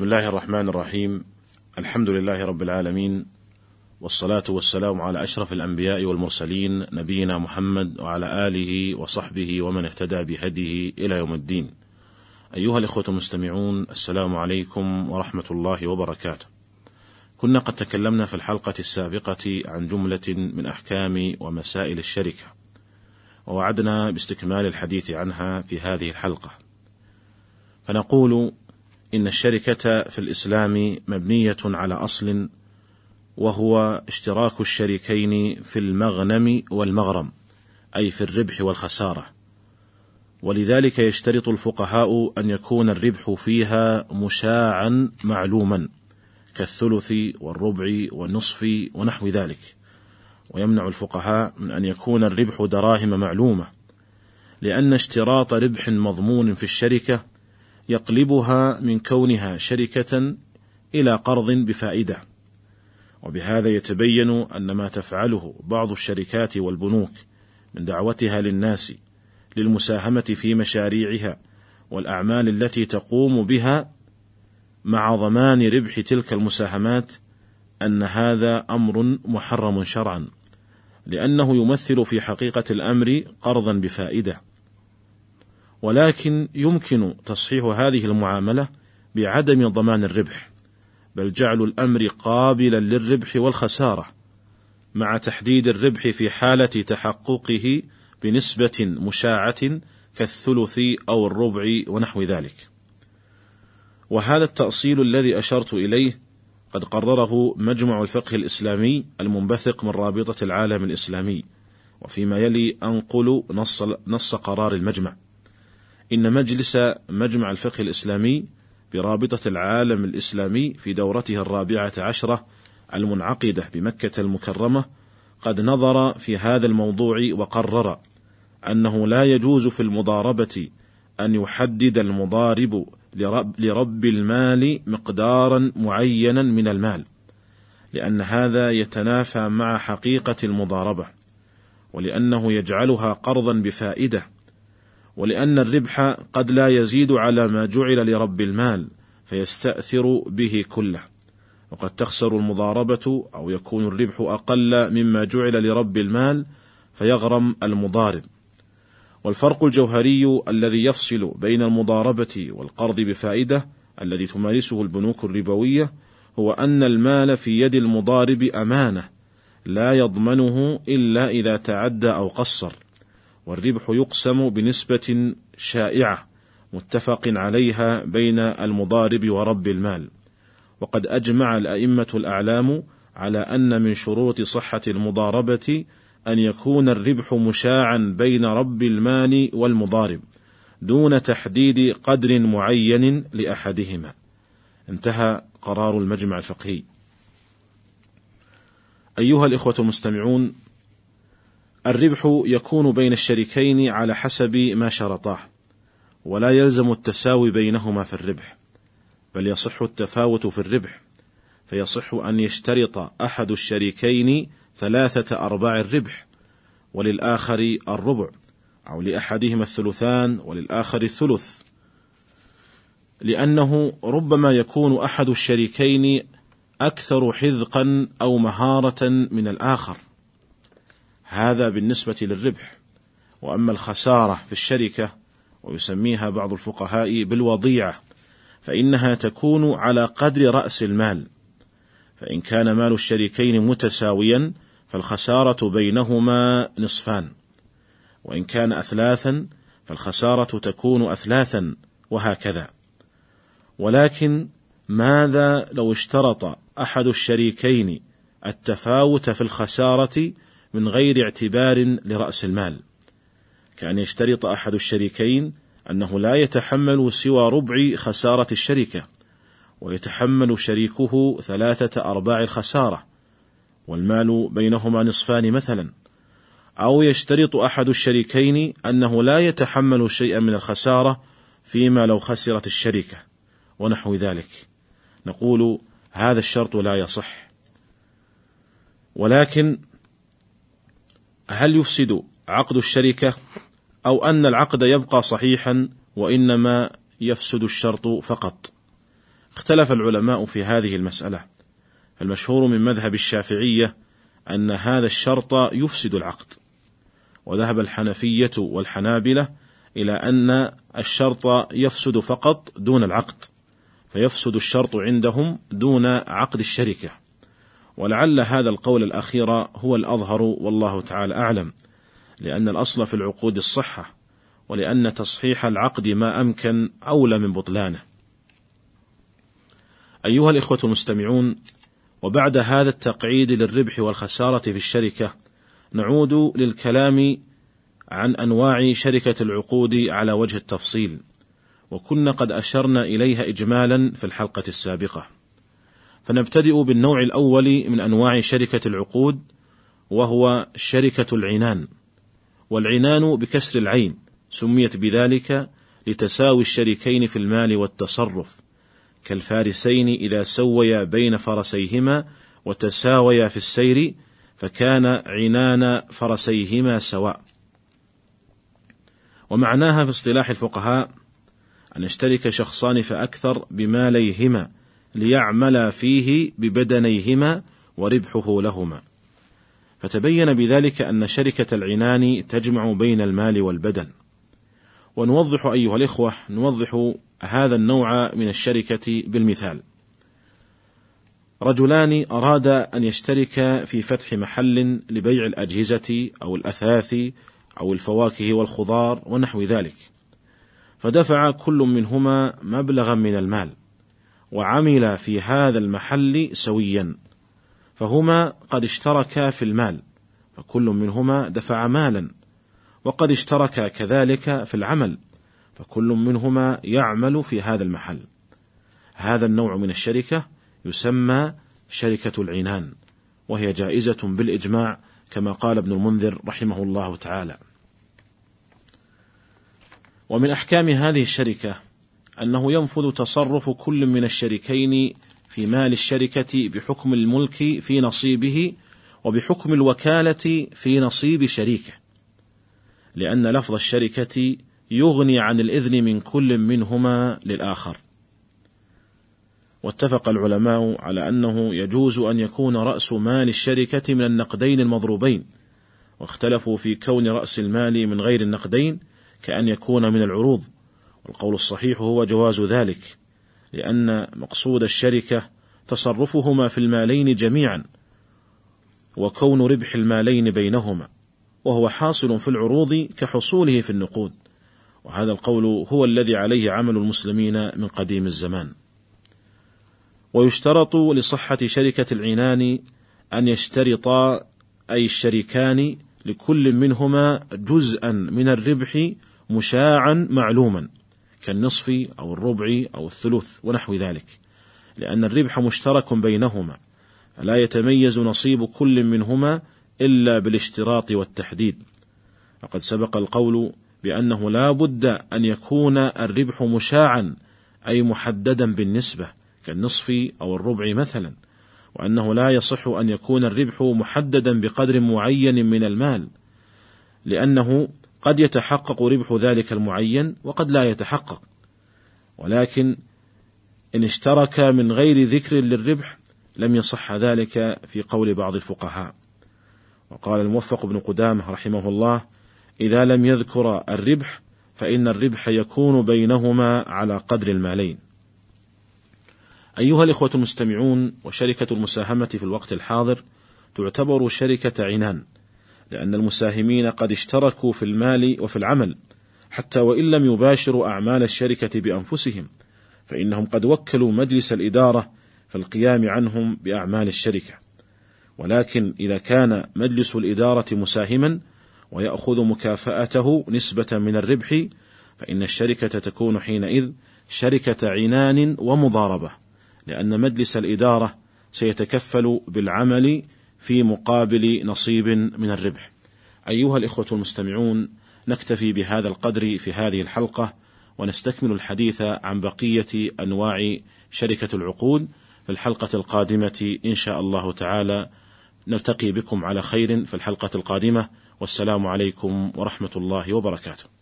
بسم الله الرحمن الرحيم الحمد لله رب العالمين والصلاة والسلام على أشرف الأنبياء والمرسلين نبينا محمد وعلى آله وصحبه ومن اهتدى بهديه إلى يوم الدين. أيها الإخوة المستمعون السلام عليكم ورحمة الله وبركاته. كنا قد تكلمنا في الحلقة السابقة عن جملة من أحكام ومسائل الشركة، ووعدنا باستكمال الحديث عنها في هذه الحلقة. فنقول إن الشركة في الإسلام مبنية على أصل وهو اشتراك الشريكين في المغنم والمغرم أي في الربح والخسارة. ولذلك يشترط الفقهاء أن يكون الربح فيها مشاعا معلوما كالثلث والربع والنصف ونحو ذلك. ويمنع الفقهاء من أن يكون الربح دراهم معلومة لأن اشتراط ربح مضمون في الشركة يقلبها من كونها شركة إلى قرض بفائدة. وبهذا يتبين أن ما تفعله بعض الشركات والبنوك من دعوتها للناس للمساهمة في مشاريعها والأعمال التي تقوم بها مع ضمان ربح تلك المساهمات أن هذا أمر محرم شرعا لأنه يمثل في حقيقة الأمر قرضا بفائدة. ولكن يمكن تصحيح هذه المعاملة بعدم ضمان الربح بل جعل الأمر قابلا للربح والخسارة مع تحديد الربح في حالة تحققه بنسبة مشاعة كالثلث أو الربع ونحو ذلك. وهذا التأصيل الذي أشرت إليه قد قرره مجمع الفقه الإسلامي المنبثق من رابطة العالم الإسلامي، وفيما يلي أنقل نص نص قرار المجمع. إن مجلس مجمع الفقه الإسلامي برابطة العالم الإسلامي في دورته الرابعة عشرة المنعقدة بمكة المكرمة قد نظر في هذا الموضوع وقرر أنه لا يجوز في المضاربة أن يحدد المضارب لرب, لرب المال مقدارا معينا من المال لأن هذا يتنافى مع حقيقة المضاربة ولأنه يجعلها قرضا بفائدة ولأن الربح قد لا يزيد على ما جعل لرب المال فيستأثر به كله. وقد تخسر المضاربة أو يكون الربح أقل مما جعل لرب المال فيغرم المضارب. والفرق الجوهري الذي يفصل بين المضاربة والقرض بفائدة الذي تمارسه البنوك الربوية هو أن المال في يد المضارب أمانة لا يضمنه إلا إذا تعدى أو قصر. والربح يقسم بنسبة شائعة متفق عليها بين المضارب ورب المال. وقد أجمع الأئمة الأعلام على أن من شروط صحة المضاربة أن يكون الربح مشاعا بين رب المال والمضارب دون تحديد قدر معين لأحدهما. انتهى قرار المجمع الفقهي. أيها الإخوة المستمعون الربح يكون بين الشريكين على حسب ما شرطاه ولا يلزم التساوي بينهما في الربح بل يصح التفاوت في الربح فيصح أن يشترط أحد الشريكين ثلاثة أرباع الربح وللآخر الربع أو لأحدهما الثلثان وللآخر الثلث. لأنه ربما يكون أحد الشريكين أكثر حذقا أو مهارة من الآخر. هذا بالنسبة للربح، وأما الخسارة في الشركة ويسميها بعض الفقهاء بالوضيعة، فإنها تكون على قدر رأس المال، فإن كان مال الشريكين متساويا فالخسارة بينهما نصفان، وإن كان أثلاثا فالخسارة تكون أثلاثا وهكذا. ولكن ماذا لو اشترط أحد الشريكين التفاوت في الخسارة من غير اعتبار لرأس المال. كأن يشترط أحد الشريكين أنه لا يتحمل سوى ربع خسارة الشركة ويتحمل شريكه ثلاثة أرباع الخسارة والمال بينهما نصفان مثلا. أو يشترط أحد الشريكين أنه لا يتحمل شيئا من الخسارة فيما لو خسرت الشركة ونحو ذلك. نقول هذا الشرط لا يصح. ولكن هل يفسد عقد الشركة أو أن العقد يبقى صحيحا وإنما يفسد الشرط فقط؟ اختلف العلماء في هذه المسألة. فالمشهور من مذهب الشافعية أن هذا الشرط يفسد العقد. وذهب الحنفية والحنابلة إلى أن الشرط يفسد فقط دون العقد فيفسد الشرط عندهم دون عقد الشركة. ولعل هذا القول الأخير هو الأظهر والله تعالى أعلم لأن الأصل في العقود الصحة ولأن تصحيح العقد ما أمكن أولى من بطلانه. أيها الإخوة المستمعون وبعد هذا التقعيد للربح والخسارة في الشركة نعود للكلام عن أنواع شركة العقود على وجه التفصيل وكنا قد أشرنا إليها إجمالا في الحلقة السابقة. فنبتدئ بالنوع الأول من أنواع شركة العقود وهو شركة العنان. والعنان بكسر العين سميت بذلك لتساوي الشريكين في المال والتصرف كالفارسين إذا سويا بين فرسيهما وتساويا في السير فكان عنان فرسيهما سواء. ومعناها في اصطلاح الفقهاء أن يشترك شخصان فأكثر بماليهما ليعملا فيه ببدنيهما وربحه لهما. فتبين بذلك أن شركة العنان تجمع بين المال والبدن. ونوضح أيها الإخوة نوضح هذا النوع من الشركة بالمثال. رجلان أرادا أن يشتركا في فتح محل لبيع الأجهزة أو الأثاث أو الفواكه والخضار ونحو ذلك. فدفع كل منهما مبلغا من المال. وعمل في هذا المحل سويا فهما قد اشتركا في المال فكل منهما دفع مالا وقد اشتركا كذلك في العمل فكل منهما يعمل في هذا المحل. هذا النوع من الشركة يسمى شركة العنان وهي جائزة بالإجماع كما قال ابن المنذر رحمه الله تعالى. ومن أحكام هذه الشركة أنه ينفذ تصرف كل من الشريكين في مال الشركة بحكم الملك في نصيبه وبحكم الوكالة في نصيب شريكه لأن لفظ الشركة يغني عن الإذن من كل منهما للآخر. واتفق العلماء على أنه يجوز أن يكون رأس مال الشركة من النقدين المضروبين واختلفوا في كون رأس المال من غير النقدين كأن يكون من العروض. والقول الصحيح هو جواز ذلك لأن مقصود الشركة تصرفهما في المالين جميعا وكون ربح المالين بينهما وهو حاصل في العروض كحصوله في النقود وهذا القول هو الذي عليه عمل المسلمين من قديم الزمان. ويشترط لصحة شركة العنان أن يشترطا أي الشريكان لكل منهما جزءا من الربح مشاعا معلوما. كالنصف أو الربع أو الثلث ونحو ذلك لأن الربح مشترك بينهما فلا يتميز نصيب كل منهما إلا بالاشتراط والتحديد. وقد سبق القول بأنه لا بد أن يكون الربح مشاعا أي محددا بالنسبة كالنصف أو الربع مثلا وأنه لا يصح أن يكون الربح محددا بقدر معين من المال لأنه قد يتحقق ربح ذلك المعين وقد لا يتحقق. ولكن إن اشترك من غير ذكر للربح لم يصح ذلك في قول بعض الفقهاء. وقال الموفق بن قدامة رحمه الله إذا لم يذكر الربح فإن الربح يكون بينهما على قدر المالين. أيها الإخوة المستمعون وشركة المساهمة في الوقت الحاضر تعتبر شركة عنان، لأن المساهمين قد اشتركوا في المال وفي العمل، حتى وإن لم يباشروا أعمال الشركة بأنفسهم، فإنهم قد وكلوا مجلس الإدارة في القيام عنهم بأعمال الشركة. ولكن إذا كان مجلس الإدارة مساهما ويأخذ مكافأته نسبة من الربح فإن الشركة تكون حينئذ شركة عنان ومضاربة لأن مجلس الإدارة سيتكفل بالعمل في مقابل نصيب من الربح. أيها الإخوة المستمعون نكتفي بهذا القدر في هذه الحلقة ونستكمل الحديث عن بقية أنواع شركة العقود. في الحلقة القادمة إن شاء الله تعالى نلتقي بكم على خير في الحلقة القادمة. والسلام عليكم ورحمة الله وبركاته.